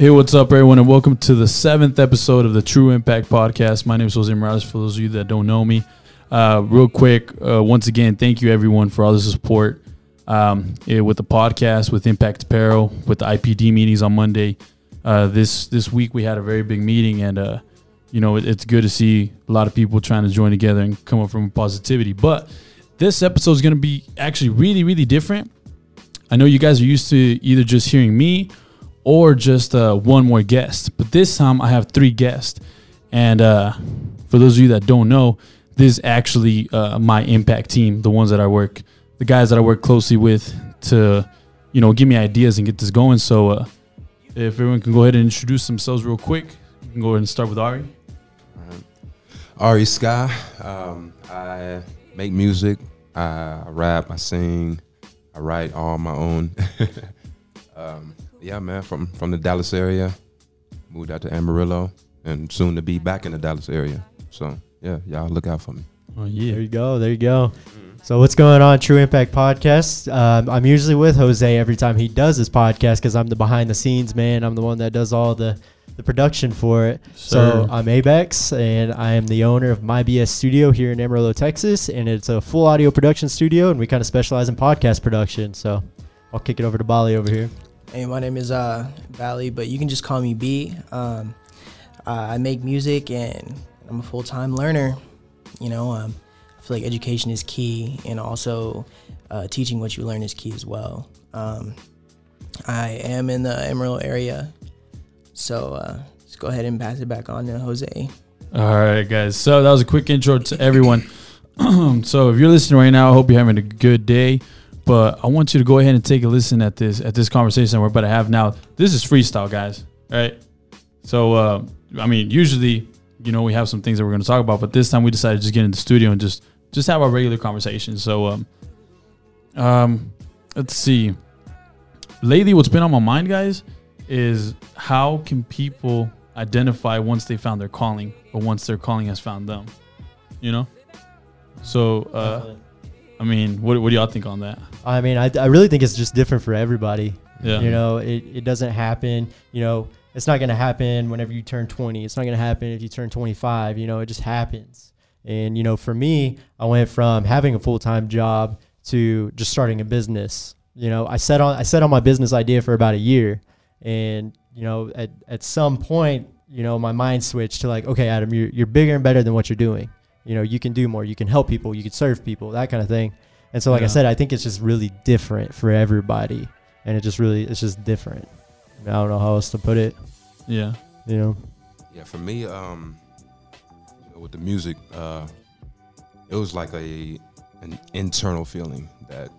Hey, what's up, everyone, and welcome to the seventh episode of the True Impact Podcast. My name is Jose Morales. For those of you that don't know me, uh, real quick, uh, once again, thank you everyone for all the support um, eh, with the podcast, with Impact Apparel, with the IPD meetings on Monday. Uh, this this week we had a very big meeting, and uh, you know it, it's good to see a lot of people trying to join together and come up from positivity. But this episode is going to be actually really, really different. I know you guys are used to either just hearing me or just uh, one more guest. But this time I have three guests. And uh, for those of you that don't know, this is actually uh, my impact team, the ones that I work, the guys that I work closely with to, you know, give me ideas and get this going. So uh, if everyone can go ahead and introduce themselves real quick, you can go ahead and start with Ari. Ari Sky. Um, I make music. I rap. I sing. I write all my own. um, yeah, man, from from the Dallas area, moved out to Amarillo, and soon to be back in the Dallas area. So yeah, y'all look out for me. Oh There you go. There you go. So what's going on, True Impact Podcast? Um, I'm usually with Jose every time he does his podcast because I'm the behind the scenes man. I'm the one that does all the the production for it. So I'm Abex, and I am the owner of My BS Studio here in Amarillo, Texas, and it's a full audio production studio, and we kind of specialize in podcast production. So I'll kick it over to Bali over here. Hey, my name is uh Valley, but you can just call me B. Um, uh, I make music and I'm a full time learner. You know, um, I feel like education is key, and also uh, teaching what you learn is key as well. Um, I am in the Amarillo area, so uh, let's go ahead and pass it back on to Jose. All right, guys. So that was a quick intro to everyone. so if you're listening right now, I hope you're having a good day. But I want you to go ahead and take a listen at this at this conversation we're about to have now. This is freestyle, guys. Right. So uh, I mean, usually, you know, we have some things that we're going to talk about, but this time we decided to just get in the studio and just just have our regular conversation. So um, um, let's see. Lately, what's been on my mind, guys, is how can people identify once they found their calling or once their calling has found them you know so uh i mean what, what do y'all think on that I mean, I, I really think it's just different for everybody. yeah You know, it, it doesn't happen. You know, it's not going to happen whenever you turn 20. It's not going to happen if you turn 25. You know, it just happens. And, you know, for me, I went from having a full time job to just starting a business. You know, I set on I set on my business idea for about a year. And, you know, at, at some point, you know, my mind switched to like, okay, Adam, you're, you're bigger and better than what you're doing. You know, you can do more. You can help people. You can serve people, that kind of thing. And so, like Yeah. I said, I think it's just really different for everybody and it just really it's just different. I don't know how else to put it. yeah You know, Yeah, for me, um, with the music, uh, it was like a an internal feeling that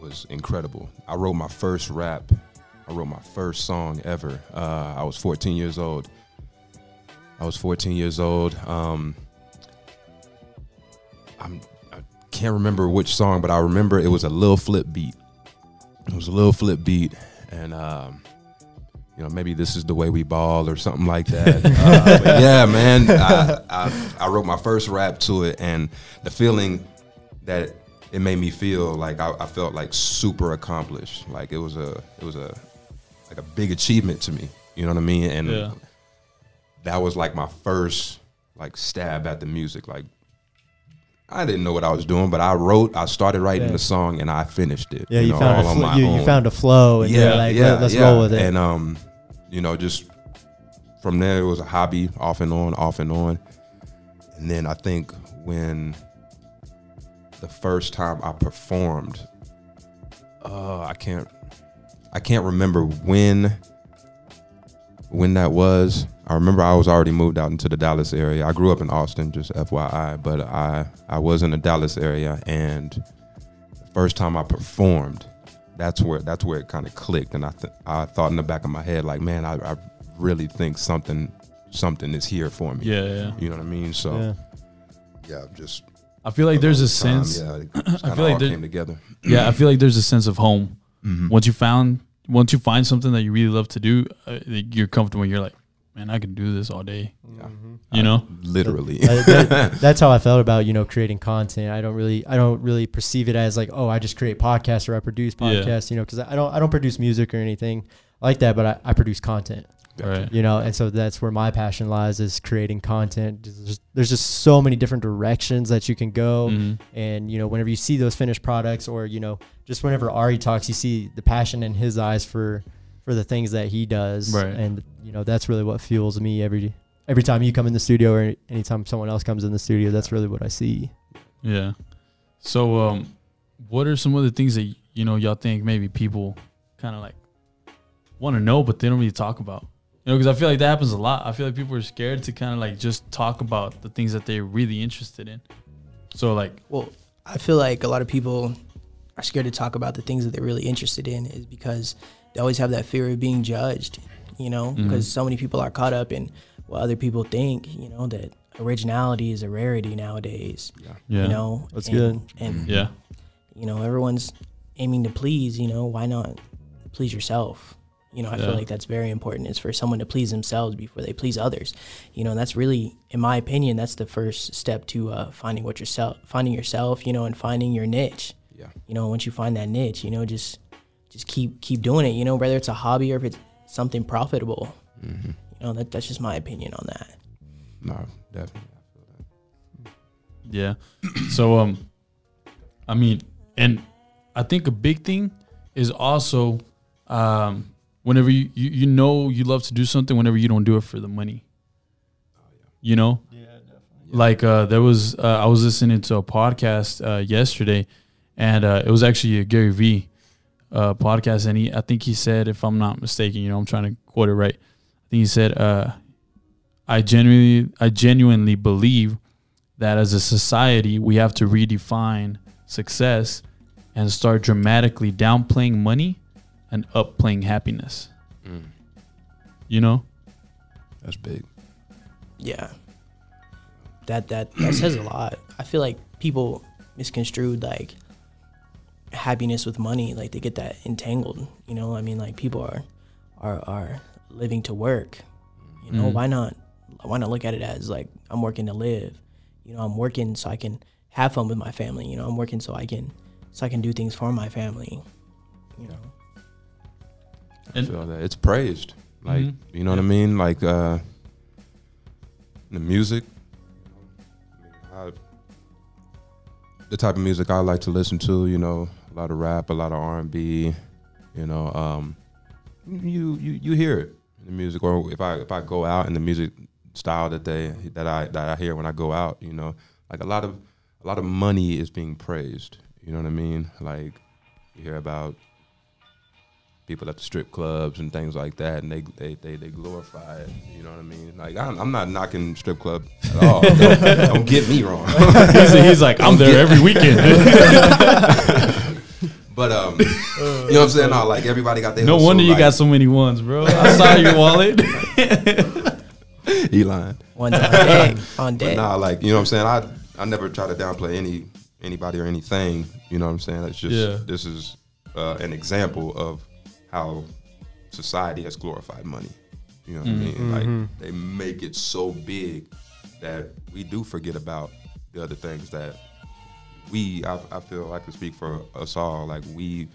was incredible. I wrote my first rap. I wrote my first song ever. Uh, I was 14 years old. I was 14 years old. Um, I'm, I can't remember which song, but I remember it was a little flip beat. It was a little flip beat, and um, you know maybe this is the way we ball or something like that. uh, yeah, man, I, I, I wrote my first rap to it, and the feeling that it made me feel like I, I felt like super accomplished. Like it was a it was a like a big achievement to me. You know what I mean? And Yeah. that was like my first like stab at the music. Like I didn't know what I was doing, but I wrote, I started writing Yeah. the song, and I finished it. yeah, you, know, found all a fl- you, you found a flow and you're like Let, us roll with it. And um, you know, just from there it was a hobby, off and on, off and on. And then I think when the first time I performed, uh, I can't, I can't remember when, when that was. I remember I was already moved out into the Dallas area. I grew up in Austin, just FYI, but I I was in the Dallas area, and the first time I performed, that's where that's where it kind of clicked, and I th- I thought in the back of my head like, man, I, I really think something something is here for me. yeah yeah You know what I mean? So yeah. yeah, just i feel like there's a time, sense Yeah, it just I feel like all there- came together. yeah i feel like there's a sense of home Mhm. once you found once you find something that you really love to do uh, you're comfortable you're like man, I could do this all day. Yeah. Mhm. You know? Literally. That- that- that's how I felt about you know creating content. I don't really I don't really perceive it as like oh I just create podcasts or I produce Yeah. podcasts. You know because I don't I don't produce music or anything like that, but I, I produce content. Right. You know, and so that's where my passion lies is creating content. There's just, there's just so many different directions that you can go. Mhm. And you know, whenever you see those finished products, or you know, just whenever Ari talks, you see the passion in his eyes for for the things that he does. Right. And you know, that's really what fuels me every every time you come in the studio or anytime someone else comes in the studio. That's really what I see. Yeah. So, um, what are some of the things that you know y'all think maybe people kind of like want to know, but they don't really talk about? You know, because I feel like that happens a lot. I feel like people are scared to kind of like just talk about the things that they're really interested in. So, like, Well, I feel like a lot of people are scared to talk about the things that they're really interested in is because they always have that fear of being judged, you know, mm-hmm. because so many people are caught up in what other people think, you know, that originality is a rarity nowadays, yeah, you know. That's and, good. And, yeah, you know, everyone's aiming to please, you know, why not please yourself? You know, I Yeah. feel like that's very important is for someone to please themselves before they please others. You know, and that's really, in my opinion, that's the first step to uh, finding what yourself, finding yourself, you know, and finding your niche. Yeah. You know, once you find that niche, you know, just just keep keep doing it. You know, whether it's a hobby or if it's something profitable. hmm You know, that that's just my opinion on that. No, definitely. That. yeah. so, um, I mean, and I think a big thing is also, um, whenever you, you you know you love to do something, whenever you don't do it for the money. You know, Yeah, definitely. like uh, there was uh, I was listening to a podcast uh, yesterday, and uh, it was actually a Gary V uh, podcast, and he I think he said, if I'm not mistaken, you know, I'm trying to quote it right. I think he said, uh, "I genuinely I genuinely believe that as a society we have to redefine success and start dramatically downplaying money and upplaying happiness." Mm, You know? that's big. Yeah. That that that says a lot. I feel like people misconstrued like happiness with money. Like they get that entangled. You know, I mean like people are are are living to work. You know, Mhm. why not why not look at it as like I'm working to live. You know, I'm working so I can have fun with my family. You know, I'm working so I can so I can do things for my family. You know. I And- feel that it's praised. Like Mhm. you know what I mean? Like uh the music. I, the type of music I like to listen to, you know, a lot of rap, a lot of R and B, you know, um you you you hear it in the music or if I if I go out in the music style that they that I that I hear when I go out, you know, like a lot of a lot of money is being praised. You know what I mean? Like you hear about people at the strip clubs and things like that, and they they they, they glorify it. You know what I mean? Like I'm, I'm not knocking strip club at all. don't, don't get me wrong. he's, he's like, I'm there every weekend. but um, you know what I'm saying? No, like everybody got their no wonder you like, got so many ones, bro. I saw your wallet. he lying. One's on deck. On deck. nah, like you know what I'm saying? I I never try to downplay any anybody or anything. You know what I'm saying? It's just Yeah. this is uh, an example of how society has glorified money. You know what I mean? Like they make it so big that we do forget about the other things that we I, I feel I can speak for us all like we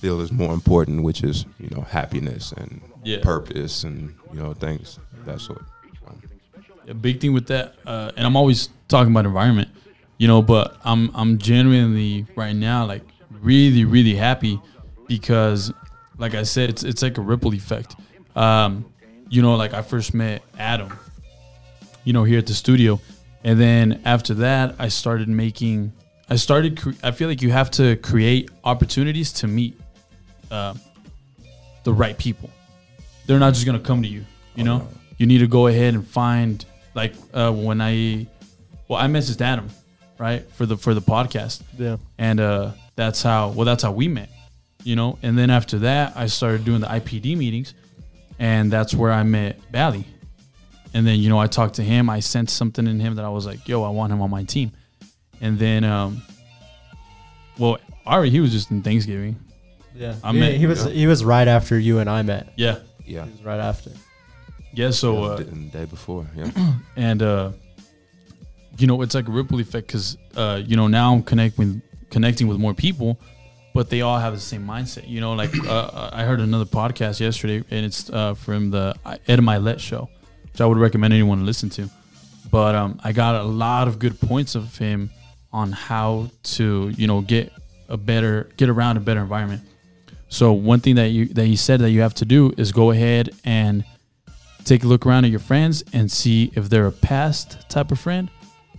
feel is more important which is you know happiness and Yeah. purpose and you know things of that sort Um, a big thing with that, uh, and I'm always talking about environment, you know, but I'm I'm genuinely right now like really really happy because, like I said, it's it's like a ripple effect. Um, you know, like I first met Adam, you know, here at the studio, and then after that, I started making. I started. Cre- I feel like you have to create opportunities to meet uh, the right people. They're not just gonna come to you. You Oh, know, no. you need to go ahead and find like uh, when I, well, I messaged Adam, right for the for the podcast, Yeah. and uh, that's how well that's how we met, you know. And then after that, I started doing the IPD meetings, and that's where I met Bally. And then you know I talked to him. I sensed something in him that I was like, "Yo, I want him on my team." And then, um, well, Ari, he was just in Thanksgiving. Yeah. I he, met- he was yeah. he was right after you and I met. Yeah, yeah He was right after. Yeah, so uh, the day before, yeah. and uh, you know it's like a ripple effect because uh, you know now I'm connecting connecting with more people, but they all have the same mindset. You know, like uh, I heard another podcast yesterday, and it's uh, from the Ed Mylett show, which I would recommend anyone to listen to. But um, I got a lot of good points of him on how to you know get a better get around a better environment. So one thing that you that he said that you have to do is go ahead and take a look around at your friends and see if they're a past type of friend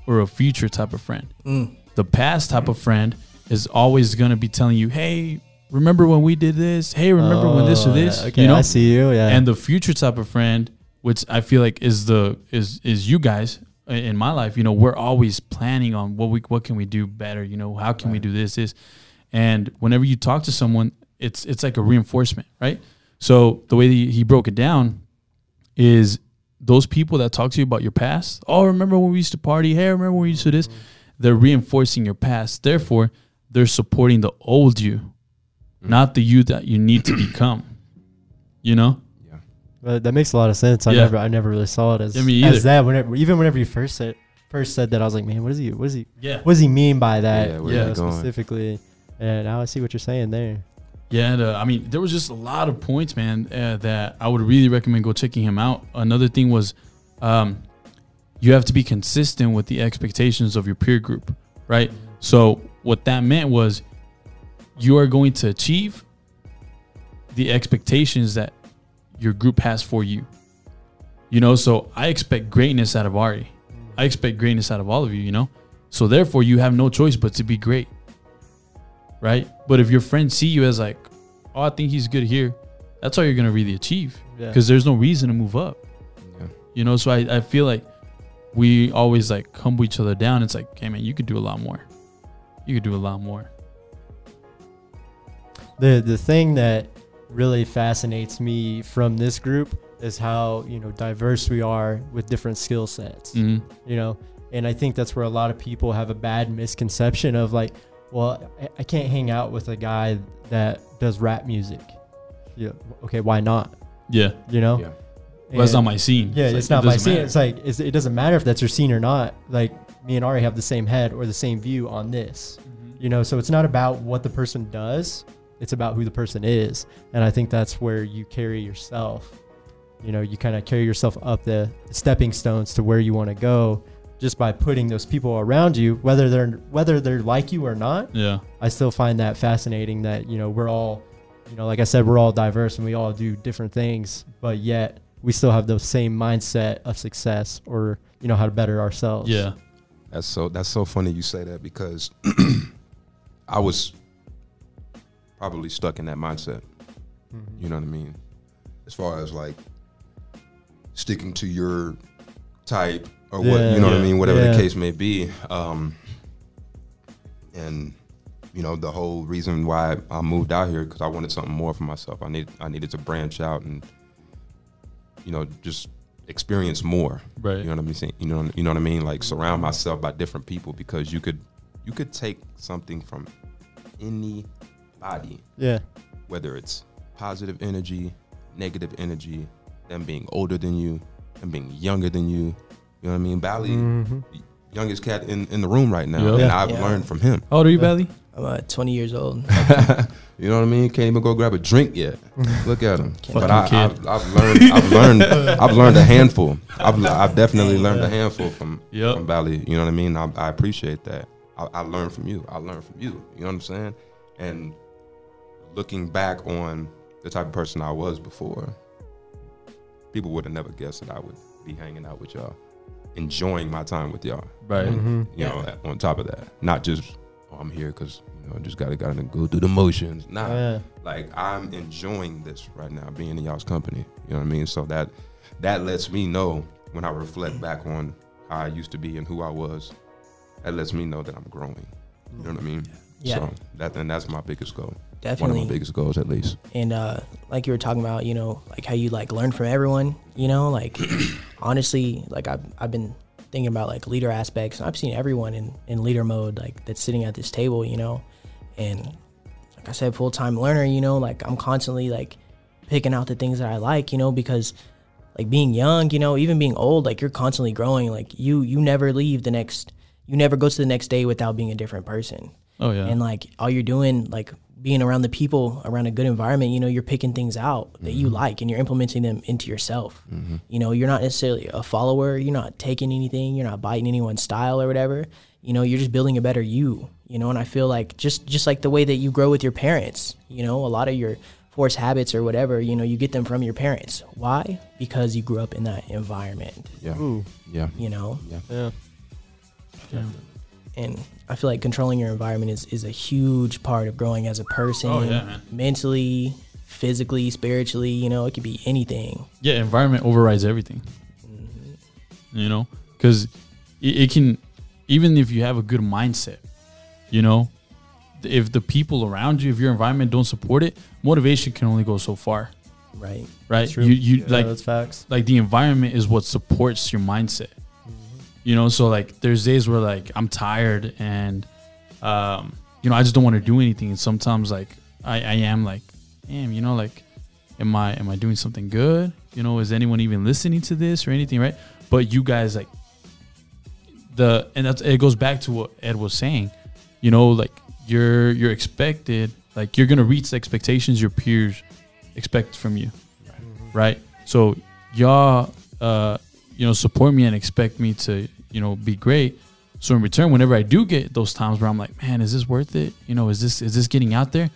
or a future type of friend. Mm. The past type of friend is always going to be telling you, "Hey, remember when we did this? Hey, remember when this or Oh, this?" yeah, Okay, you know. I see you. Yeah. And the future type of friend, which I feel like is the is is you guys in my life. You know, we're always planning on what we what can we do better. You know, how can we do this this, and whenever you talk to someone, it's it's like a reinforcement, right? So the way that he broke it down is those people that talk to you about your past. Oh, remember when we used to party? Hey, remember when we used to do this? Mm-hmm. They're reinforcing your past. Therefore, they're supporting the old you, not the you that you need to become. You know? Yeah. But that makes a lot of sense. I Yeah. never, I never really saw it as, Yeah, me as that. Whenever, even whenever you first said, first said that, I was like, man, what is he, what is he, Yeah. what does he mean by that? Yeah, where you know, specifically. And now I see what you're saying there. Yeah, and, uh, I mean, there was just a lot of points, man, uh, that I would really recommend go checking him out. Another thing was, um, you have to be consistent with the expectations of your peer group, right? So what that meant was, you are going to achieve the expectations that your group has for you. You know, so I expect greatness out of Ari. I expect greatness out of all of you. You know, so therefore you have no choice but to be great right? But if your friends see you as like, oh, I think he's good here, that's all you're gonna really achieve Yeah. because there's no reason to move up, Yeah. you know. So I, I feel like we always like humble each other down. It's like, hey man, you could do a lot more. You could do a lot more. the the thing that really fascinates me from this group is how you know diverse we are with different skill sets hmm you know and i think that's where a lot of people have a bad misconception of like well I- i can't hang out with a guy that does rap music yeah okay why not Yeah, you know Yeah. well, that's not my scene. yeah, like, it's it not my doesn't scene. matter. It's like it's, it doesn't matter if that's your scene or not. Like me and Ari have the same head or the same view on this. Mm-hmm. You know, so it's not about what the person does. It's about who the person is, and I think that's where you carry yourself. You know, you kind of carry yourself up the stepping stones to where you want to go, just by putting those people around you, whether they're whether they're like you or not. yeah, I still find that fascinating that, you know, we're all, you know, like I said, we're all diverse and we all do different things, but yet we still have the same mindset of success or, you know, how to better ourselves. yeah, That's so that's so funny you say that because I was probably stuck in that mindset. Mhm. You know what I mean? As far as like sticking to your type or what you know what I mean, whatever Yeah. the case may be. Um, and you know the whole reason why I moved out here because I wanted something more for myself. I need I needed to branch out and you know just experience more. right. You know what I mean? Saying- You know, you know what I mean? Like surround myself by different people because you could you could take something from anybody, Yeah. whether it's positive energy, negative energy, them being older than you, them being younger than you. You know what I mean? Bally, Mhm. youngest cat in, in the room right now, Yeah. and Yeah. I've Yeah. learned from him. How old are you, Yeah. Belly? I'm uh, 20 years old. You know what I mean? Can't even go grab a drink yet. Look at him. But I, I've, I've learned. I've learned. I've learned a handful. I've, I've definitely learned a handful from Yep. from Valley. You know what I mean? I, I appreciate that. I, I learned from you. I learned from you. You know what I'm saying? And looking back on the type of person I was before, people would have never guessed that I would be hanging out with y'all, enjoying my time with y'all. Right. Mhm. You know, on top of that, not just oh, I'm here because you know I just gotta gotta go through the motions. Nah, Yeah. like I'm enjoying this right now, being in y'all's company. You know what I mean? So that that lets me know when I reflect back on how I used to be and who I was. That lets me know that I'm growing. You know what I mean? Yeah, So that and that's my biggest goal. Definitely. One of my biggest goals, at least. and uh like you were talking about you know like how you like learn from everyone you know like honestly like I've, I've been thinking about like leader aspects and i've seen everyone in in leader mode like that's sitting at this table you know and like i said full-time learner you know like i'm constantly like picking out the things that i like you know because like being young, you know, even being old, like you're constantly growing. Like you you never leave the next you never go to the next day without being a different person. Oh yeah. And like all you're doing, like being around the people, around a good environment, you know, you're picking things out that you mm-hmm. like and you're implementing them into yourself. Mm-hmm. You know, you're not necessarily a follower, you're not taking anything, you're not biting anyone's style or whatever. You know, you're just building a better you. You know, and I feel like just just like the way that you grow with your parents, you know, a lot of your force habits or whatever, you know, you get them from your parents. Why? Because you grew up in that environment, Yeah. Ooh, Yeah. you know? yeah. yeah. And I feel like controlling your environment is, is a huge part of growing as a person. Oh, yeah, man. Mentally, physically, spiritually, you know, it could be anything. Yeah, environment overrides everything. Mm-hmm. You know, because it, it can, even if you have a good mindset, you know, if the people around you, if your environment don't support it, motivation can only go so far, Right. right? True. You you Yeah, like that's facts. like the environment is what supports your mindset. You know, so like there's days where like I'm tired and um, you know, I just don't want to do anything. And sometimes like I, I am like, damn, you know, like am I am I doing something good? You know, is anyone even listening to this or anything, right? But you guys like the and that's it goes back to what Ed was saying. You know, like you're you're expected, like you're gonna reach the expectations your peers expect from you right? So y'all, uh, you know, support me and expect me to, you know, be great. So in return, whenever I do get those times where I'm like, man, is this worth it? You know, is this is this getting out there?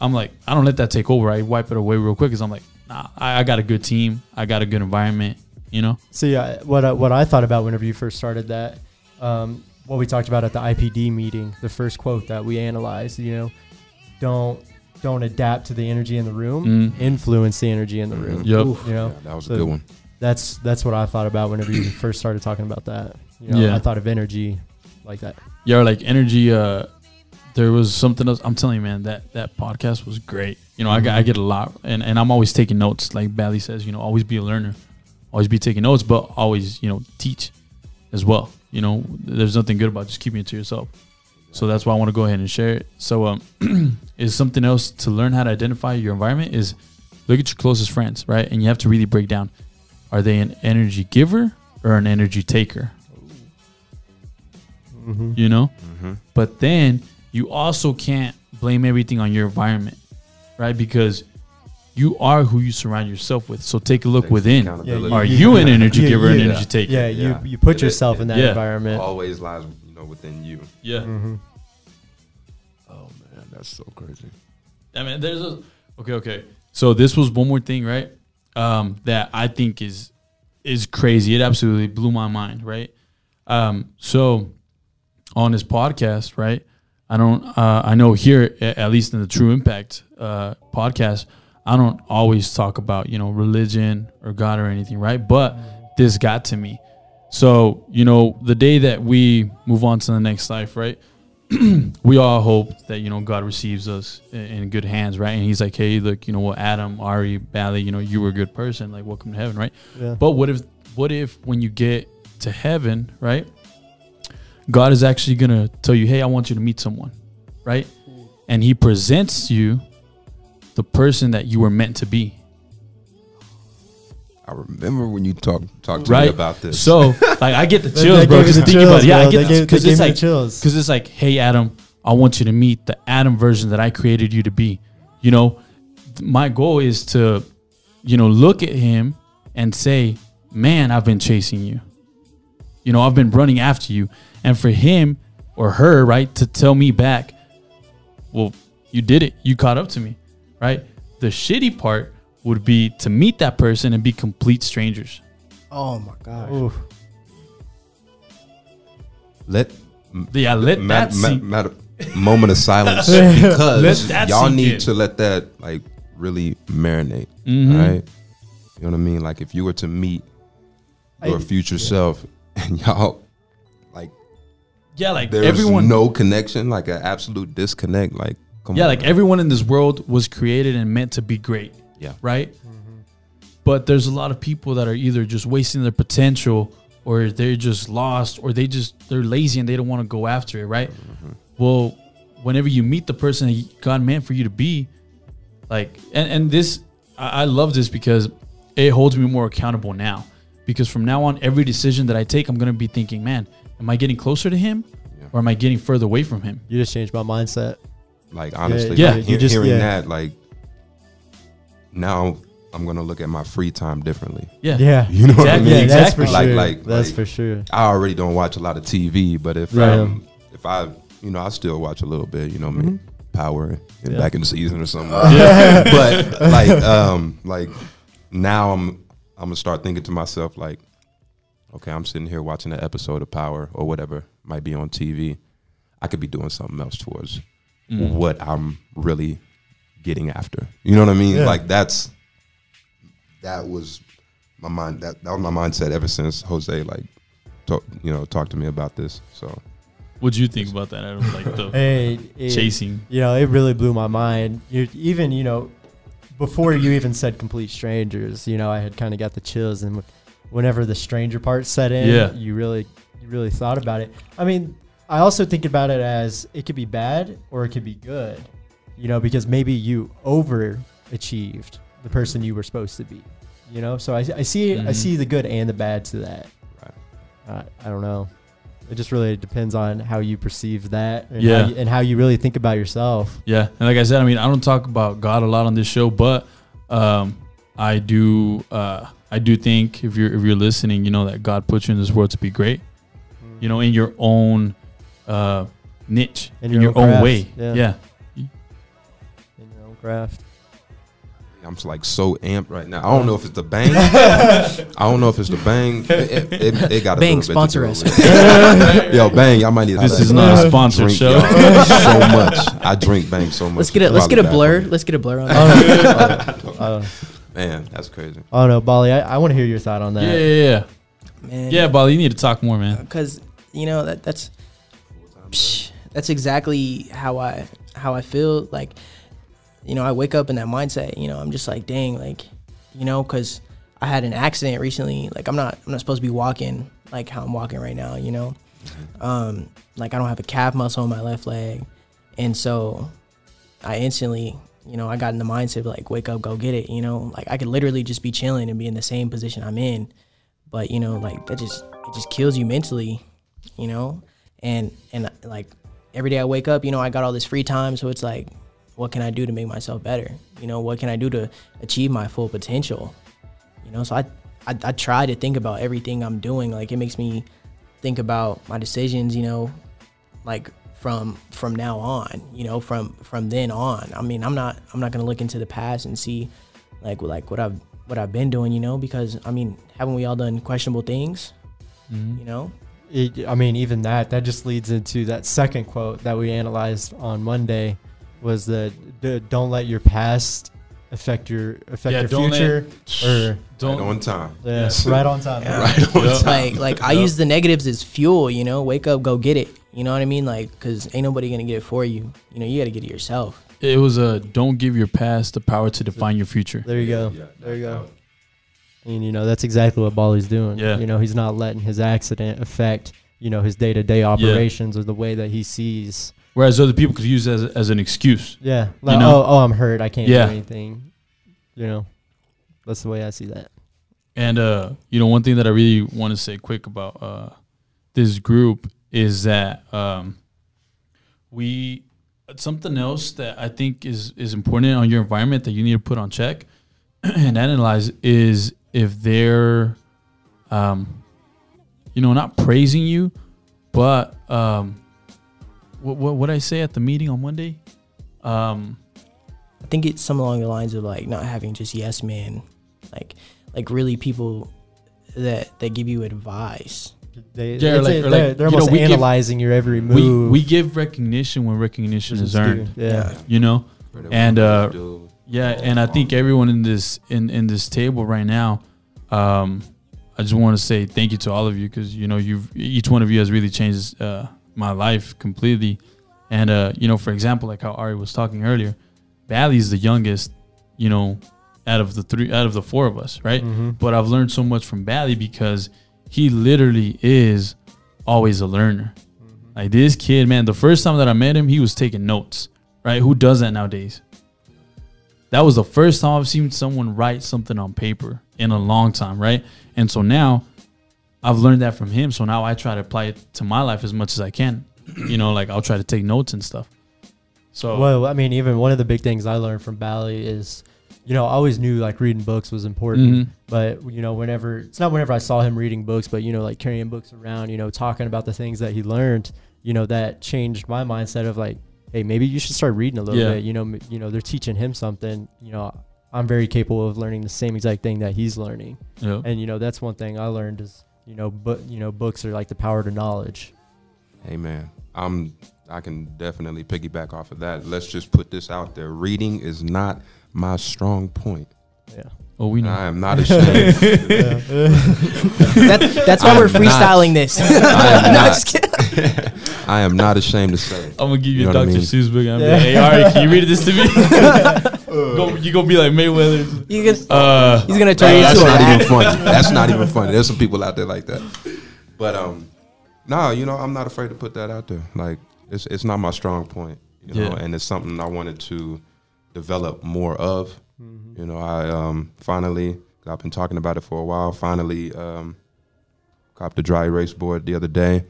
I'm like, I don't let that take over. I wipe it away real quick because I'm like, nah, I, I got a good team, I got a good environment. You know, So yeah, what I, what I thought about whenever you first started that, um, what we talked about at the IPD meeting, the first quote that we analyzed, you know, don't don't adapt to the energy in the room, Mm. influence the energy in the room. Yep. Oof. You know, Yeah, that was So- a good one. That's that's what I thought about whenever you first started talking about that. You know, Yeah. I thought of energy like that. yeah, like energy. Uh, there was something else. I'm telling you, man, that that podcast was great. You know, I, get- I get a lot, and and I'm always taking notes. Like Bally says, you know, always be a learner, always be taking notes, but always, you know, teach as well. You know, there's nothing good about just keeping it to yourself. So that's why I want to go ahead and share it. So um, is something else to learn how to identify your environment is look at your closest friends, right? And you have to really break down: are they an energy giver or an energy taker? Mm-hmm. You know. Mm-hmm. But then you also can't blame everything on your environment, right? Because you are who you surround yourself with. So take a look Takes within. accountability. Are you an energy Yeah, giver and yeah. energy taker? Yeah, Yeah. you you put It- it- yourself in that Yeah. environment. Always lies, you know, within you. Yeah. hmm Oh man, that's so crazy. I mean, there's a okay, okay. So this was one more thing, right? Um, that I think is is crazy. It absolutely blew my mind, right? Um, so on this podcast, right? I don't. Uh, I know here, at least in the True Impact uh, podcast, I don't always talk about you know religion or God or anything, right? But this got to me. So you know, the day that we move on to the next life, right? we all hope that you know God receives us in, in good hands, right? And He's like, hey, look, you know what, Adam, Ari, Bally, you know, you were a good person, like welcome to heaven, right? Yeah. But what if, what if when you get to heaven, right? God is actually gonna tell you, hey, I want you to meet someone, right? And He presents you the person that you were meant to be, I remember when you talked talked to right? me about this. So, like, I get the chills, bro. Just the think about it. Yeah, I get They gave- because it's like the chills. because it's like, hey, Adam, I want you to meet the Adam version that I created you to be. You know, th- my goal is to, you know, look at him and say, man, I've been chasing you. You know, I've been running after you. And for him or her, right, to tell me back, well, you did it. You caught up to me, right? The shitty part would be to meet that person and be complete strangers. Oh my gosh. Ooh. let Yeah, let ma- that ma- sink. ma- moment of silence Let because that y'all need in. to let that like really marinate, Mhm. right? You know what I mean? Like if you were to meet your I- future self and y'all like Yeah, like there's everyone. no connection, like an absolute disconnect, like come yeah, on, like man. everyone in this world was created and meant to be great. Yeah. Right? But there's a lot of people that are either just wasting their potential or they're just lost or they just they're lazy and they don't want to go after it, right? Mm-hmm. Well, whenever you meet the person that God meant for you to be, like and, and this I, I love this because it holds me more accountable now because from now on, every decision that I take, I'm gonna be thinking, man, am I getting closer to him, Yeah. or am I getting further away from him? You just changed my mindset. Like honestly, Yeah. like, You he- just- hearing yeah. that, like now I'm gonna look at my free time differently. Yeah, Yeah. You know what I mean? Yeah, that's for Exactly. sure. Like- like- that's like- for sure. I already don't watch a lot of TV, but if Right. um, if I you know I still watch a little bit, you know, maybe Power and Mm-hmm. Yeah. back in the season or something. but like um like now I'm I'm gonna start thinking to myself like, okay, I'm sitting here watching an episode of Power or whatever might be on TV. I could be doing something else towards Mm. what I'm really getting after. You know what I mean? Yeah. Like that's that was my mind that, that was my mindset ever since Jose like talk, you know talked to me about this. So What do you think about that? Adam? Like the Hey, it- chasing. You know, it really blew my mind. You even, you know, before you even said complete strangers, you know, I had kind of got the chills, and whenever the stranger part set in, Yeah. you really, you really thought about it. I mean, I also think about it as it could be bad or it could be good, you know, because maybe you overachieved the person you were supposed to be, you know. So I, I see, I Mhm. see the good and the bad to that. Right. I, I don't know. It just really depends on how you perceive that, and Yeah. how you, and how you really think about yourself. Yeah, and like I said, I mean, I don't talk about God a lot on this show, but um, I do. Uh, I do think if you're if you're listening, you know that God put you in this world to be great. You know, in your own uh, niche, In in, your your, own own, way. yeah. Yeah. In craft. I'm just, like so amped right now. I don't know if it's the bang. I don't know if it's the bang. It, it, it, it got a Bang, little bit to sponsor us. Yo, bang! I might need. This have is not a sponsored drink, show. so much. I drink bang so much. Let's get it. let's get a blur. Let's get a blur on that. Uh, Man, that's crazy. Oh no, Bali. I, I want to hear your thought on that. Yeah, yeah, yeah. Man. Yeah, Bali, you need to talk more, man. because you know that that's psh, that's exactly how I how I feel. Like, you know, I wake up in that mindset. You know, I'm just like, dang, like, you know, because I had an accident recently. Like, I'm not I'm not supposed to be walking like how I'm walking right now. You know, um, like I don't have a calf muscle in my left leg, and so I instantly. You know, I got in the mindset of like, wake up, go get it. You know, like I could literally just be chilling and be in the same position I'm in, but you know, like that just it just kills you mentally you know and and like every day i wake up you know i got all this free time so it's like what can i do to make myself better? You know what can i do to achieve my full potential? You know so i i, I try to think about everything i'm doing. Like it makes me think about my decisions you know like from from now on you know from from then on. I mean i'm not i'm not going to look into the past and see like like what i've what i've been doing you know because i mean haven't we all done questionable things? Mhm. you know? It, I mean, even that that just leads into that second quote that we analyzed on Monday was that d- don't let your past affect your affect Yeah, your don't let- future or Right on time. yeah, Yes. right on time. Yeah. Right on time. like like I Yep. use the negatives as fuel, you know. Wake up, go get it. You know what I mean? Like, cause ain't nobody gonna get it for you. You know, you gotta get it yourself. It was a don't give your past the power to define your future. There you go. Yeah, there you go. And you know that's exactly what Bali's doing. Yeah. You know he's not letting his accident affect you know his day to day operations or the way that he sees. Whereas other people could use it as, as an excuse. Yeah. Like, know? oh, oh, I'm hurt. I can't Yeah. do anything. You know, that's the way I see that. And uh, you know, one thing that I really want to say quick about uh, this group is that um, we something else that I think is is important on your environment that you need to put on check and analyze is if they're, um, you know, not praising you, but um, what what what I say at the meeting on Monday, um, I think it's some along the lines of like not having just yes men, like like really people that that give you advice. They, yeah, like, a, they're, like, they're you know, almost we give- analyzing your every move. we give recognition when recognition is earned. Yeah. You know. And, uh, Yeah, and I think everyone in this in in this table right now, um, I just want to say thank you to all of you because you know you've each one of you has really changed uh, my life completely, and uh, you know for example like how Ari was talking earlier, Bally's the youngest, you know, out of the three out of the four of us, right? Mhm. But I've learned so much from Bally because he literally is always a learner. Like this kid, man, the first time that I met him, he was taking notes, right? Who does that nowadays? That was the first time I've seen someone write something on paper. in a long time, right? And so now I've learned that from him. So now I try to apply it to my life as much as I can. You know, like I'll try to take notes and stuff. So Well, I mean, even one of the big things I learned from Bally is, you know, I always knew like reading books was important. Mhm. But you know, whenever it's not whenever I saw him reading books, but you know, like carrying books around, you know, talking about the things that he learned, you know, that changed my mindset of like, hey, maybe you should start reading a little Yeah. bit. You know, m- you know, they're teaching him something. You know, I'm very capable of learning the same exact thing that he's learning, yeah. and you know, that's one thing I learned is, you know, but you know, books are like the power to knowledge. Hey man, I'm I can definitely piggyback off of that. Let's just put this out there. Reading is not my strong point. Yeah. Oh, we know. I am not ashamed. That's that's why I we're am not- freestyling this. I am no, not. just kidding. I am not ashamed to say. it. I'm gonna give you, You know what I Dr. mean? Seuss book. I'm Yeah. like, hey, all right, can you read this to me? Go, you gonna be like Mayweather. You can, Uh, he's gonna turn Hey, you that's into a not even funny. That's not even funny. There's some people out there like that. But um, nah, you know, I'm not afraid to put that out there. Like it's it's not my strong point, you know, Yeah. and it's something I wanted to develop more of. Mm-hmm. You know, I um finally I've been talking about it for a while. Finally, um, copped a dry erase board the other day,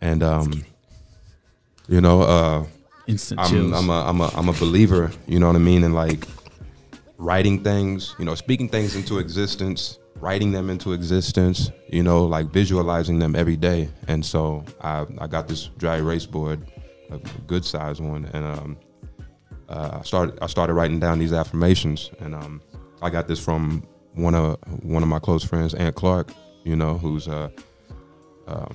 and um, you know, uh, instant I'm chills. I'm a I'm a I'm a believer. You know what I mean? And like writing things, you know, speaking things into existence, writing them into existence. You know, like visualizing them every day. And so I I got this dry erase board, a good size one, and um, uh, I started I started writing down these affirmations, and um, I got this from one of one of my close friends, Aunt Clark. You know, who's uh, uh,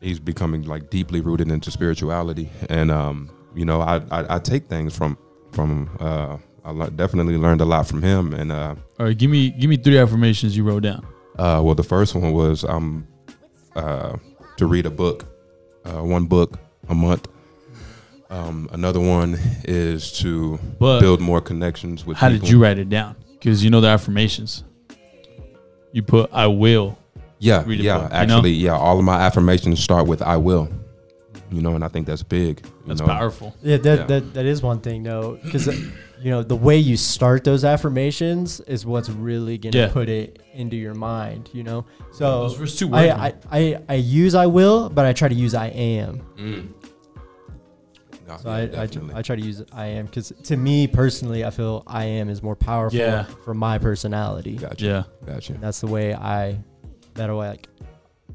he's becoming like deeply rooted into spirituality, and um, you know, I, I I take things from from uh, I le- definitely learned a lot from him, and uh, all right, give me give me three affirmations you wrote down. uh, well, the first one was um, uh, to read a book, uh, one book a month. Um, another one is to But build more connections with. how people. did you write it down? Because you know the affirmations. You put I will. Yeah, read a yeah. book, you know? actually, yeah. All of my affirmations start with "I will." You know, and I think that's big. You That's know? powerful. Yeah, that, Yeah. that that is one thing though, because you know the way you start those affirmations is what's really gonna Yeah. put it into your mind. You know, so Those first two words. I, I, I I use I will, but I try to use I am. Mm. No, So yeah, I, I. I try to use I am because to me personally, I feel I am is more powerful Yeah. for my personality. gotcha. yeah. Gotcha. And that's the way I, that way like,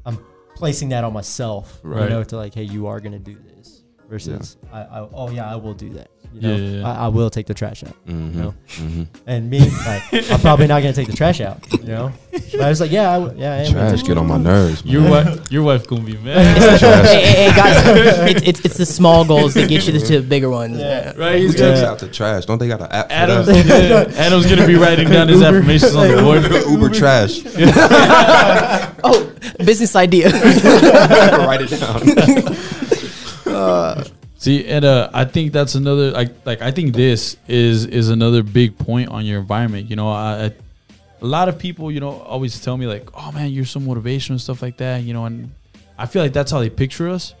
I'm placing that on myself. Right. You know, to like, hey, you are gonna do this. Versus, I, I, oh yeah, I will do that. You know, Yeah, yeah, yeah. I, I will take the trash out. Mm-hmm. know? Mm-hmm. And me, like, I'm probably not gonna take the trash out. You know, but I was like, yeah, I, w- yeah, I am. Trash get on my nerves. Your wife, your wife gonna be mad. hey, hey, hey, guys, it's, it's it's the small goals that get you to the bigger ones. Yeah. right? Who He's takes gonna, out the trash? Don't they got an app for Adam's, that? yeah, Adam's gonna be writing down his Uber. affirmations on the board. Uber trash. Oh, business idea. Write it down. See, and uh, I think that's another like like I think this is is another big point on your environment. You know, I, I, a lot of people, you know, always tell me like, "Oh man, you're so motivational and stuff like that." You know, and I feel like that's how they picture us.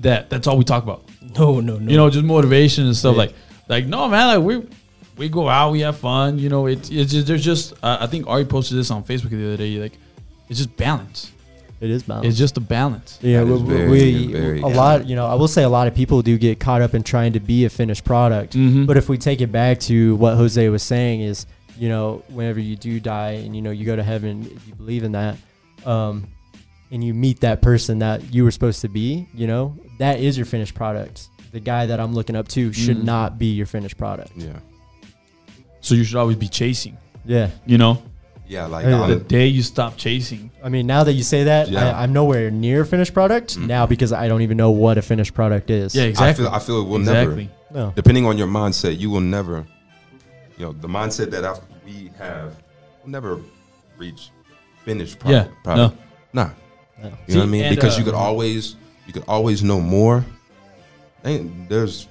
That that's all we talk about. no, no, no. You know, just motivation and stuff Yeah. like like no man, like we we go out, we have fun. You know, it's it's just, there's just uh, I think Ari posted this on Facebook the other day. Like, it's just balance. It is balanced. It's just a balance. Yeah, That we, very, we very a lot. You know, I will say a lot of people do get caught up in trying to be a finished product. Mhm. But if we take it back to what Jose was saying, is you know, whenever you do die and you know you go to heaven, if you believe in that, um, and you meet that person that you were supposed to be, you know, that is your finished product. The guy that I'm looking up to should Mm. not be your finished product. Yeah. So you should always be chasing. Yeah, You know, Yeah, like Hey, the I'm, day you stop chasing, I mean, now that you say that, Yeah. I, I'm nowhere near finished product Mhm. now because I don't even know what a finished product is. yeah, exactly. I feel I feel it will exactly. never No. depending on your mindset, you will never you know, the mindset that I, we have will never reach finished product. Yeah, product. product. Nah. No. You know what I mean? and, Because uh, you could always you could always know more. Ain't- There's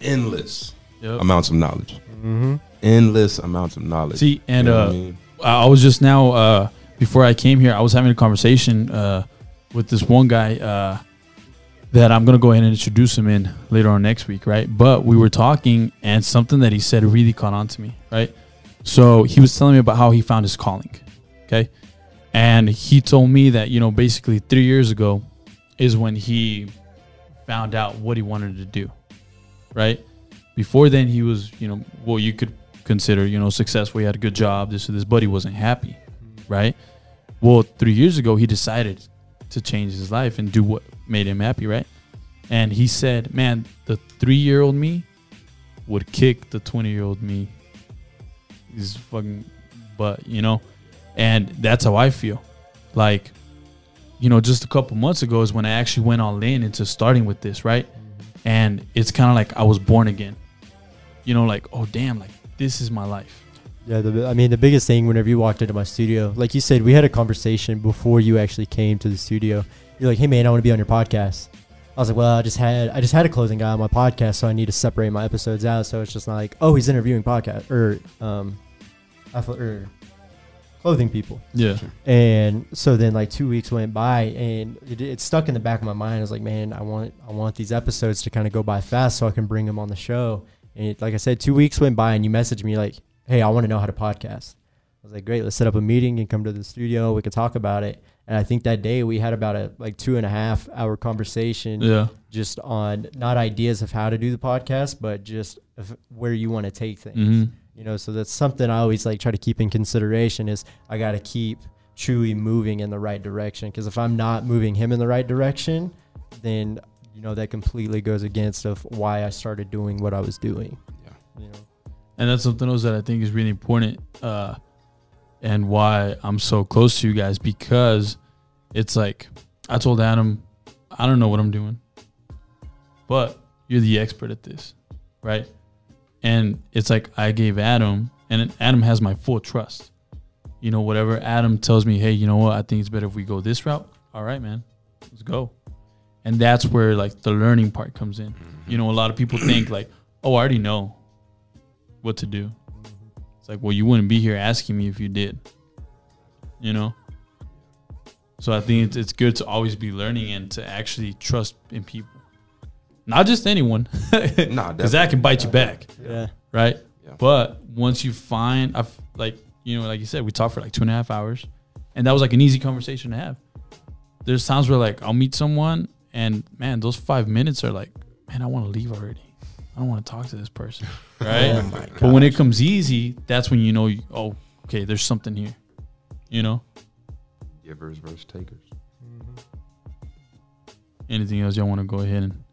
endless Yep. amounts of knowledge. Mm-hmm. Endless amounts of knowledge. See, and You know what uh, I mean? I was just now uh, before I came here, I was having a conversation uh, with this one guy uh, that I'm gonna go ahead and introduce him in later on next week, right? But we were talking, and something that he said really caught on to me, right? So he was telling me about how he found his calling. Okay. And he told me that, you know, basically three years ago is when he found out what he wanted to do. Right. Before then, he was, you know, well, you could consider, you know, successful. He had a good job, this or this, but he wasn't happy. Right. Well, three years ago, he decided to change his life and do what made him happy. Right. And he said, man, the three year old me would kick the 20 year old me. He's fucking butt, you know? And that's how I feel. Like, you know, just a couple months ago is when I actually went all in into starting with this, right? Mm-hmm. And it's kind of like I was born again. You know, like, oh, damn, like, this is my life. Yeah, the, I mean, the biggest thing whenever you walked into my studio, like you said, we had a conversation before you actually came to the studio. You're like, "Hey, man, I want to be on your podcast." I was like, "Well, I just had I just had a closing guy on my podcast, so I need to separate my episodes out. So it's just not like, oh, he's interviewing podcast or um, athle- or clothing people." Yeah. And so then like two weeks went by and it, it stuck in the back of my mind. I was like, man, I want I want these episodes to kind of go by fast so I can bring them on the show. And it, like I said, two weeks went by and you messaged me like, hey, I want to know how to podcast. I was like, great, let's set up a meeting and come to the studio. We could talk about it. And I think that day we had about a like two and a half hour conversation Yeah. just on not ideas of how to do the podcast, but just of where you want to take things hmm you know so that's something i always like try to keep in consideration is i got to keep chewy moving in the right direction because if i'm not moving him in the right direction then you know that completely goes against of why i started doing what i was doing Yeah. you know And that's something else that I think is really important, uh, and why I'm so close to you guys because it's like I told Adam, I don't know what I'm doing, but you're the expert at this, right? And it's like I gave Adam, and Adam has my full trust. You know, whatever Adam tells me, hey, you know what? I think it's better if we go this route. All right, man, let's go. And that's where like the learning part comes in. Mm-hmm. You know, a lot of people think like, oh, I already know what to do. It's like, well, you wouldn't be here asking me if you did. You know? So I think it's, it's good to always be learning and to actually trust in people. Not just anyone. Nah, Because that can bite you back, yeah right? Yeah. But once you find, I've, like, you know, like you said, we talked for like two and a half hours. And that was like an easy conversation to have. There's times where like I'll meet someone and man, those five minutes are like, man, I want to leave already. I don't want to talk to this person. Right? Oh my But when it comes easy, that's when you know, you, oh, okay, there's something here. You know? Givers versus takers. Anything else y'all want to go ahead and,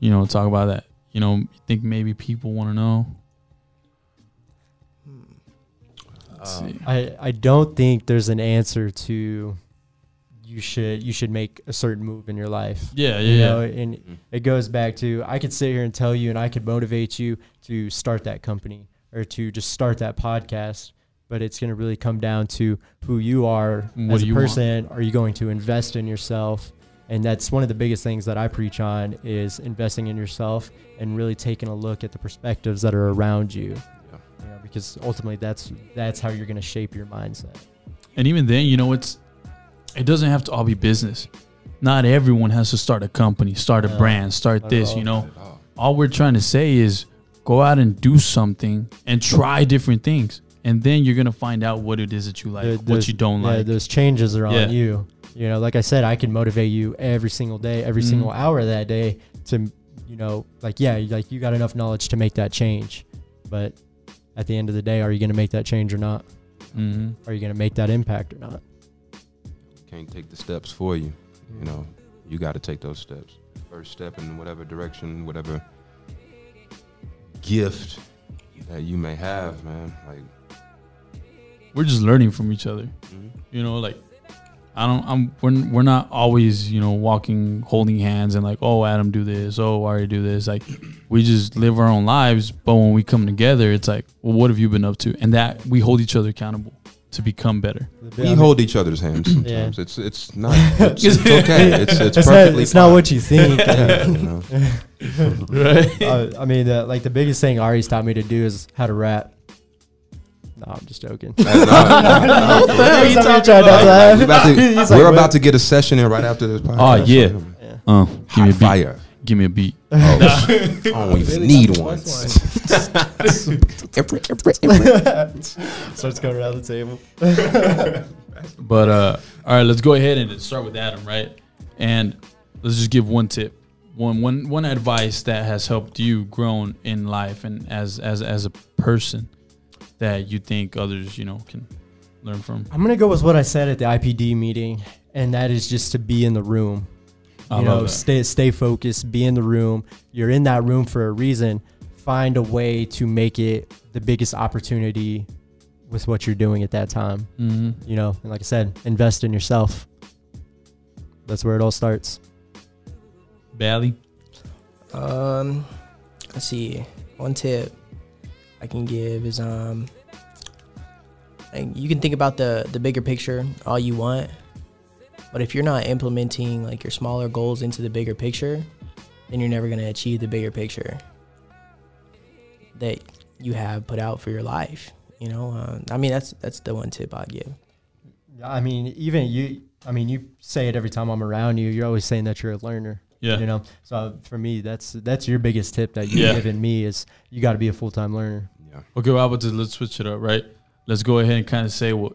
you know, talk about that? You know, think maybe people want to know? Um. I, I don't think there's an answer to you should you should make a certain move in your life Yeah, yeah, you yeah. know and mm. it goes back to i could sit here and tell you and i could motivate you to start that company or to just start that podcast but it's going to really come down to who you are What as a you want? person are you going to invest in yourself and that's one of the biggest things that i preach on is investing in yourself and really taking a look at the perspectives that are around you Yeah. you know, because ultimately that's that's how you're going to shape your mindset And even then, you know, it's it doesn't have to all be business. Not everyone has to start a company, start a No, brand, start this, all. you know. All. All we're trying to say is go out and do something and try different things. And then you're gonna find out what it is that you like, There- what you don't yeah, like. those changes are on Yeah. you. You know, like I said, I can motivate you every single day, every Mhm. single hour of that day to, you know, like yeah, like you got enough knowledge to make that change, but at the end of the day, are you going to make that change or not? hmm Are you going to make that impact or not? Can't take the steps for you. You know, you got to take those steps. First step in whatever direction, whatever gift that you may have, man. Like, We're just learning from each other. Mm-hmm. You know, like I don't I'm we're, we're not always, you know, walking holding hands and like, oh Adam do this, oh Ari do this. Like we just live our own lives, but when we come together, it's like, well, what have you been up to? And that we hold each other accountable to become better. we hold each other's hands sometimes. It's it's not. It's, it's okay. It's it's, It's, not, perfectly. it's not what you think. Yeah, you know. Right. uh, I mean, uh, like the biggest thing Ari's taught me to do is how to rap. No, I'm just joking. No, no, no, What the hell are you talking tried not to about? We're about to, we're about to get a session in right after this podcast. Oh, yeah. So, Yeah. Uh, give me a beat. fire. Give me a beat. Oh, I don't even need one. Starts going around the table. But uh, all right, let's go ahead and start with Adam, right? And let's just give one tip, one one one advice that has helped you grown in life and as as as a person that you think others you know can learn from. I'm gonna go with what I said at the IPD meeting, and that is just to be in the room. I you know, that. stay stay focused, be in the room. You're in that room for a reason. Find a way to make it the biggest opportunity with what you're doing at that time. hmm You know, and like I said, invest in yourself. That's where it all starts. Bally. Um, let's see. One tip I can give is um, like you can think about the the bigger picture all you want, but if you're not implementing like your smaller goals into the bigger picture, then you're never gonna achieve the bigger picture that you have put out for your life. You know, uh, I mean that's that's the one tip I'd give. I mean, even you. I mean, you say it every time I'm around you. You're always saying that you're a learner. Yeah. You know, so for me, that's that's your biggest tip that you've Yeah. given me is you got to be a full time learner. Yeah. Okay, well, how about? Let's switch it up, right? Let's go ahead and kind of say what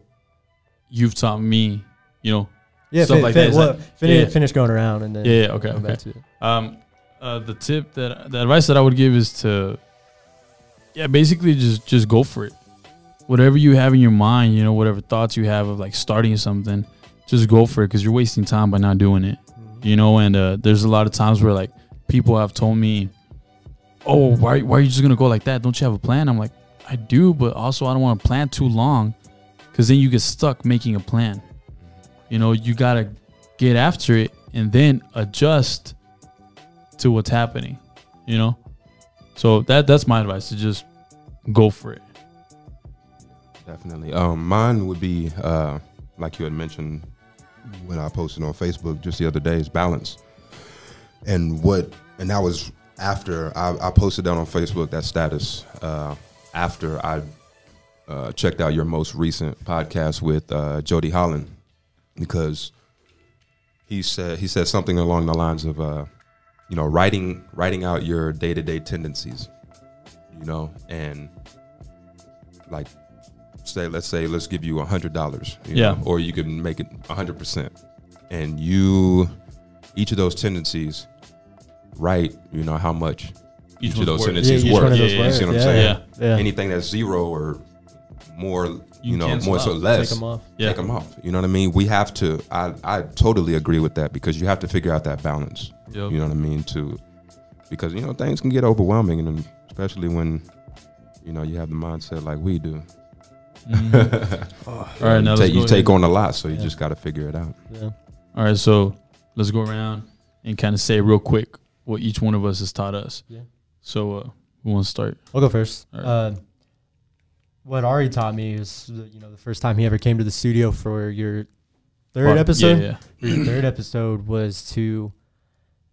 you've taught me. You know, Yeah, Stuff fin- like fin- that, well, that- finish, yeah. finish going around and then Yeah, okay, okay. Um, uh, the tip that the advice that I would give is to, yeah, basically just just go for it. Whatever you have in your mind, you know, whatever thoughts you have of like starting something, just go for it because you're wasting time by not doing it. You know, and uh, there's a lot of times where like people have told me, "Oh, why why are you just gonna go like that? Don't you have a plan?" I'm like, I do, but also I don't want to plan too long because then you get stuck making a plan. You know, you gotta get after it and then adjust to what's happening. You know, so that that's my advice to just go for it. Definitely. Um, mine would be uh, like you had mentioned when I posted on Facebook just the other day is balance. And what and that was after I, I posted that on Facebook that status uh, after I uh, checked out your most recent podcast with uh, Jody Holland because he said he said something along the lines of uh, you know writing writing out your day to day tendencies, you know, and like say let's say let's give you a hundred dollars Yeah. know, or you can make it a hundred percent and you each of those tendencies write you know how much each, of those worth. tendencies each worth one Yeah, yeah, you see what i'm saying Yeah. yeah. anything that's zero or more you, You know cancel more so less Take them off. Yeah. take them off you know what i mean we have to i i totally agree with that because you have to figure out that balance Yep. you know what i mean to because you know things can get overwhelming and especially when you know you have the mindset like we do Mhm. All right, now you take, you take on a lot so you just got to figure it out Yeah. All right, so let's go around and kind of say real quick what each one of us has taught us. Yeah. So uh, who wants to start? I'll go first. All right. Uh, what Ari taught me is, the- you know, the first time he ever came to the studio for your third episode. Yeah, For your third episode was to,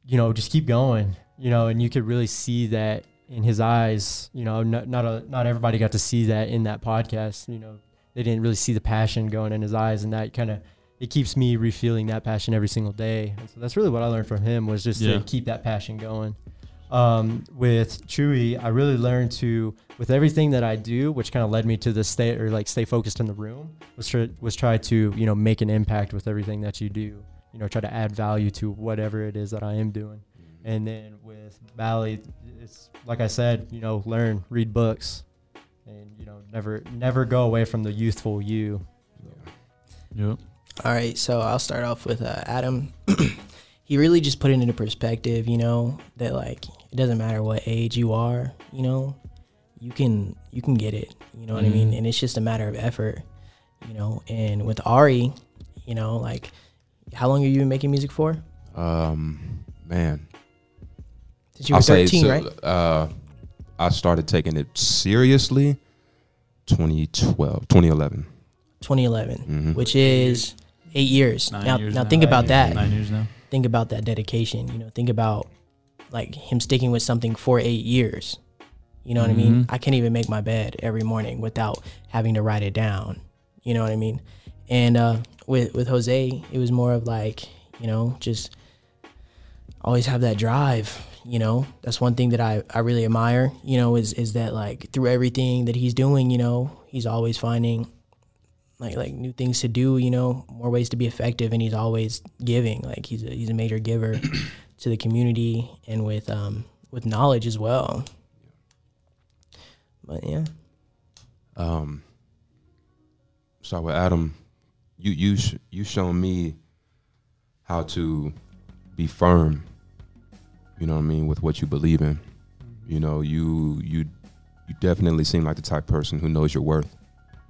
you know, just keep going. You know, and you could really see that in his eyes. You know, not not a, not everybody got to see that in that podcast. You know, they didn't really see the passion going in his eyes, and that kind of it keeps me refueling that passion every single day. And so that's really what I learned from him was just Yeah. to keep that passion going. Um, with Chewy, I really learned to with everything that I do, which kind of led me to the stay or like stay focused in the room, was try, was try to you know make an impact with everything that you do. You know, try to add value to whatever it is that I am doing. And then with Bally, it's like I said, you know, learn, read books, and you know, never never go away from the youthful you. Yep. All right, so I'll start off with uh, Adam. he really just put it into perspective, you know, that like it doesn't matter what age you are, you know, you can you can get it, you know what I mean, Mhm. and it's just a matter of effort, you know. And with Ari, you know, like how long have you been making music for? um man Since you were I'll say 13, so, right? uh i started taking it seriously 2012 2011 2011, Mhm. which is eight years. Nine now, years now now. think about that. Nine years now. Think about that dedication. You know, think about like him sticking with something for eight years. You know what I mean? Mhm. I can't even make my bed every morning without having to write it down. You know what I mean? And uh, with with Jose, it was more of like you know just always have that drive. You know, that's one thing that I, I really admire. You know, is is that like through everything that he's doing, you know, he's always finding like like new things to do. You know, more ways to be effective, and he's always giving. Like he's a, he's a major giver to the community and with um with knowledge as well. But yeah, Um, so with Adam, you you sh- you shown me how to be firm. You know what I mean with what you believe in. You know you you you definitely seem like the type of person who knows your worth,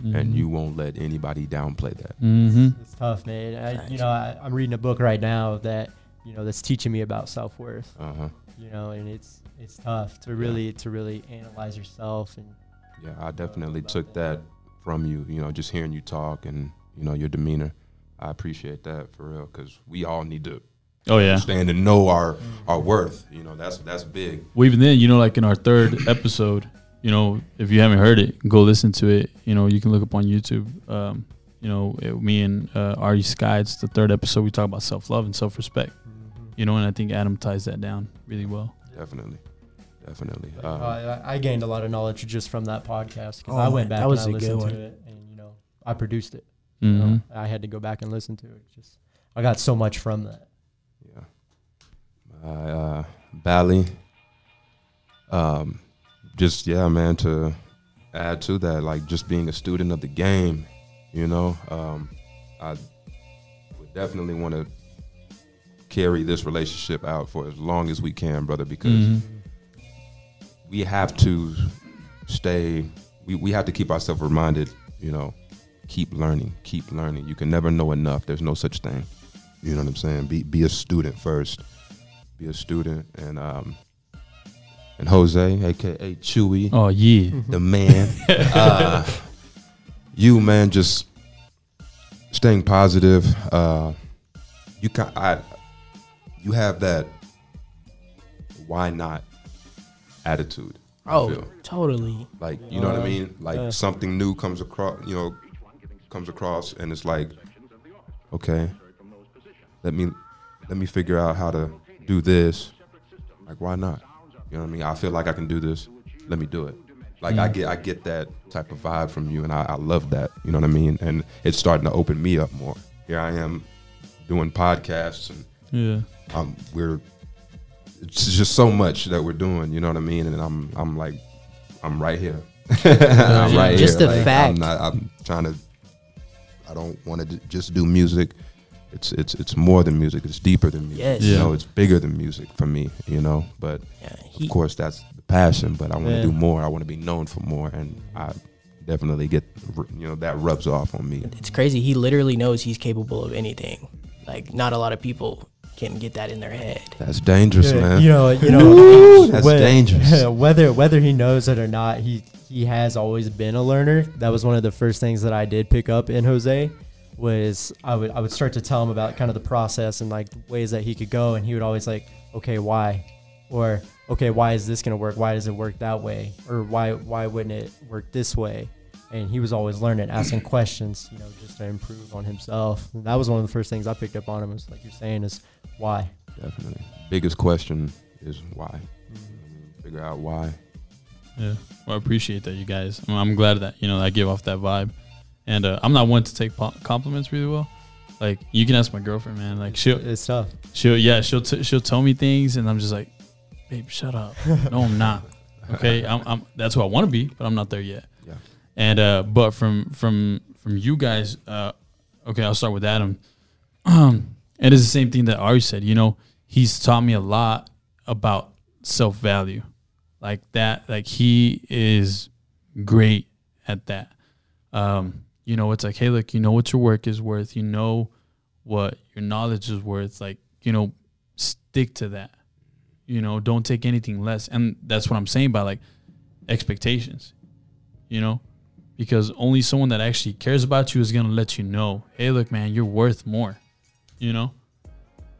and you won't let anybody downplay that. Mm-hmm. It's tough, man. I, you know, I, I'm reading a book right now that you know that's teaching me about self worth. Uh huh. You know, and it's it's tough to really to really analyze yourself and Yeah, I definitely took that from you. You know, just hearing you talk and you know your demeanor. I appreciate that for real because we all need to Oh yeah. understand and know our our worth. You know, that's that's big. Well, even then, you know, like in our third episode, you know, if you haven't heard it, go listen to it. You know, you can look up on YouTube. Um, you know, it, me and uh, Artie Sky, it's the third episode. We talk about self love and self respect. You know, and I think Adam ties that down really well. Definitely, definitely. Uh, Uh, I, I gained a lot of knowledge just from that podcast because Oh, I went man, back that was and I a good listened to it, and you know, I produced it. You know, Mm-hmm. I had to go back and listen to it. Just I got so much from that. yeah. Uh, uh, Bally. Um, just yeah, man. To add to that, like just being a student of the game. You know, um, I would definitely want to carry this relationship out for as long as we can, brother, because. Mhm. we have to stay we, we have to keep ourselves reminded you know keep learning keep learning you can never know enough there's no such thing you know what i'm saying be be a student first be a student and um and jose aka chewy Oh yeah. the man uh you man just staying positive uh you can i you have that why not attitude I oh, feel. totally. Like you know what I Uh, mean? Like yeah. something new comes across, you know, comes across, and it's like, okay, let me let me figure out how to do this. Like, why not? You know what I mean? I feel like I can do this. Let me do it. Like I get I get that type of vibe from you, and I, I love that. You know what I mean? And it's starting to open me up more. Here I am doing podcasts, and Yeah. um, we're it's just so much that we're doing. You know what I mean? And I'm I'm like I'm right here. I'm right here. Just here. the Like, fact. I'm not. I'm trying to. I don't want to just do music. It's it's it's more than music. It's deeper than music. Yes. You know, it's bigger than music for me. You know, but Yeah, he, of course that's the passion. But I want to do more. I want to be known for more, and I definitely get you know that rubs off on me. it's crazy. He literally knows he's capable of anything. Like not a lot of people can get that in their head. That's dangerous, Yeah, man. You know, you know, That's whe- dangerous. Whether whether he knows it or not, he he has always been a learner. That was one of the first things that I did pick up in Jose. Was I would I would start to tell him about kind of the process and like ways that he could go, and he would always like, okay, why, or okay, why is this gonna work? Why does it work that way? Or why why wouldn't it work this way? And he was always learning, asking questions, you know, just to improve on himself. And that was one of the first things I picked up on him. Was like you're saying, is why. Definitely. Biggest question is why. Mm-hmm. Figure out why. Yeah. Well, I appreciate that, you guys. I'm, I'm glad that you know I give off that vibe, and uh, I'm not one to take po- compliments really well. Like you can ask my girlfriend, man. Like she'll It's tough. she'll yeah she'll t- she'll tell me things, and I'm just like, babe, shut up. No, I'm not. Okay, I'm, I'm that's who I want to be, but I'm not there yet. Yeah. And uh, but from from from you guys, uh, okay, I'll start with Adam. Um, and it's the same thing that Ari said. You know, he's taught me a lot about self value, like that. Like he is great at that. Um, you know, it's like, hey, look, you know what your work is worth. You know what your knowledge is worth. Like, you know, stick to that. You know, don't take anything less. And that's what I'm saying by like expectations. You know, because only someone that actually cares about you is gonna let you know, hey, look, man, you're worth more. You know.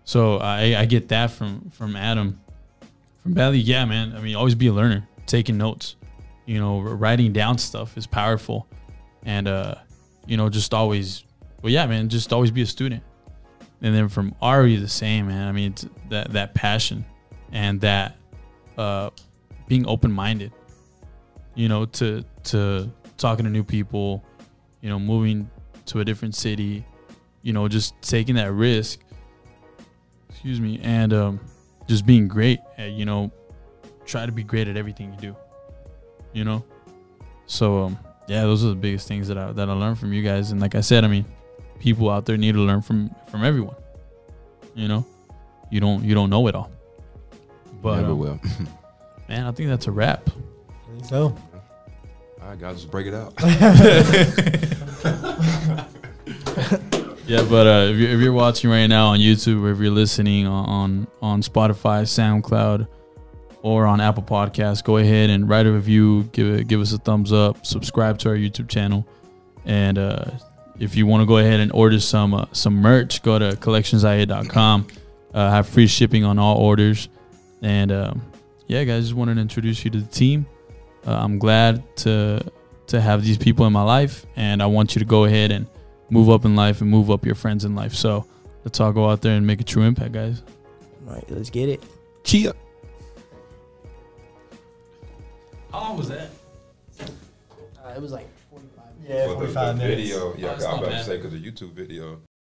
So I I get that from from Adam, from Bally. Yeah, man. I mean, always be a learner, taking notes. You know, writing down stuff is powerful, and uh, you know, just always, well, yeah, man, just always be a student. and then from Ari the same man. I mean that that passion and that uh, being open minded. You know, to to talking to new people, you know, moving to a different city, you know, just taking that risk. Excuse me, and um, just being great. At, you know, try to be great at everything you do. You know, so um, yeah, those are the biggest things that I that I learned from you guys. And like I said, I mean, people out there need to learn from from everyone. You know, you don't you don't know it all. But Never um, will. man, I think that's a wrap. So All right, guys, let's break it out. Yeah, but uh, if, you're, if you're watching right now on YouTube or if you're listening on, on on Spotify, SoundCloud, or on Apple Podcasts, go ahead and write a review. Give it, give us a thumbs up. Subscribe to our YouTube channel, and uh, if you want to go ahead and order some uh, some merch, go to collectionsia.com. Uh, have free shipping on all orders, and um, yeah, guys, just wanted to introduce you to the team. Uh, I'm glad to to have these people in my life, and I want you to go ahead and move up in life and move up your friends in life. So let's all go out there and make a true impact, guys. All right, let's get it. Chia. How long was that? Uh, it was like 45 minutes. yeah, For the, the video, yeah, Oh, I'm not about to bad. say because the YouTube video.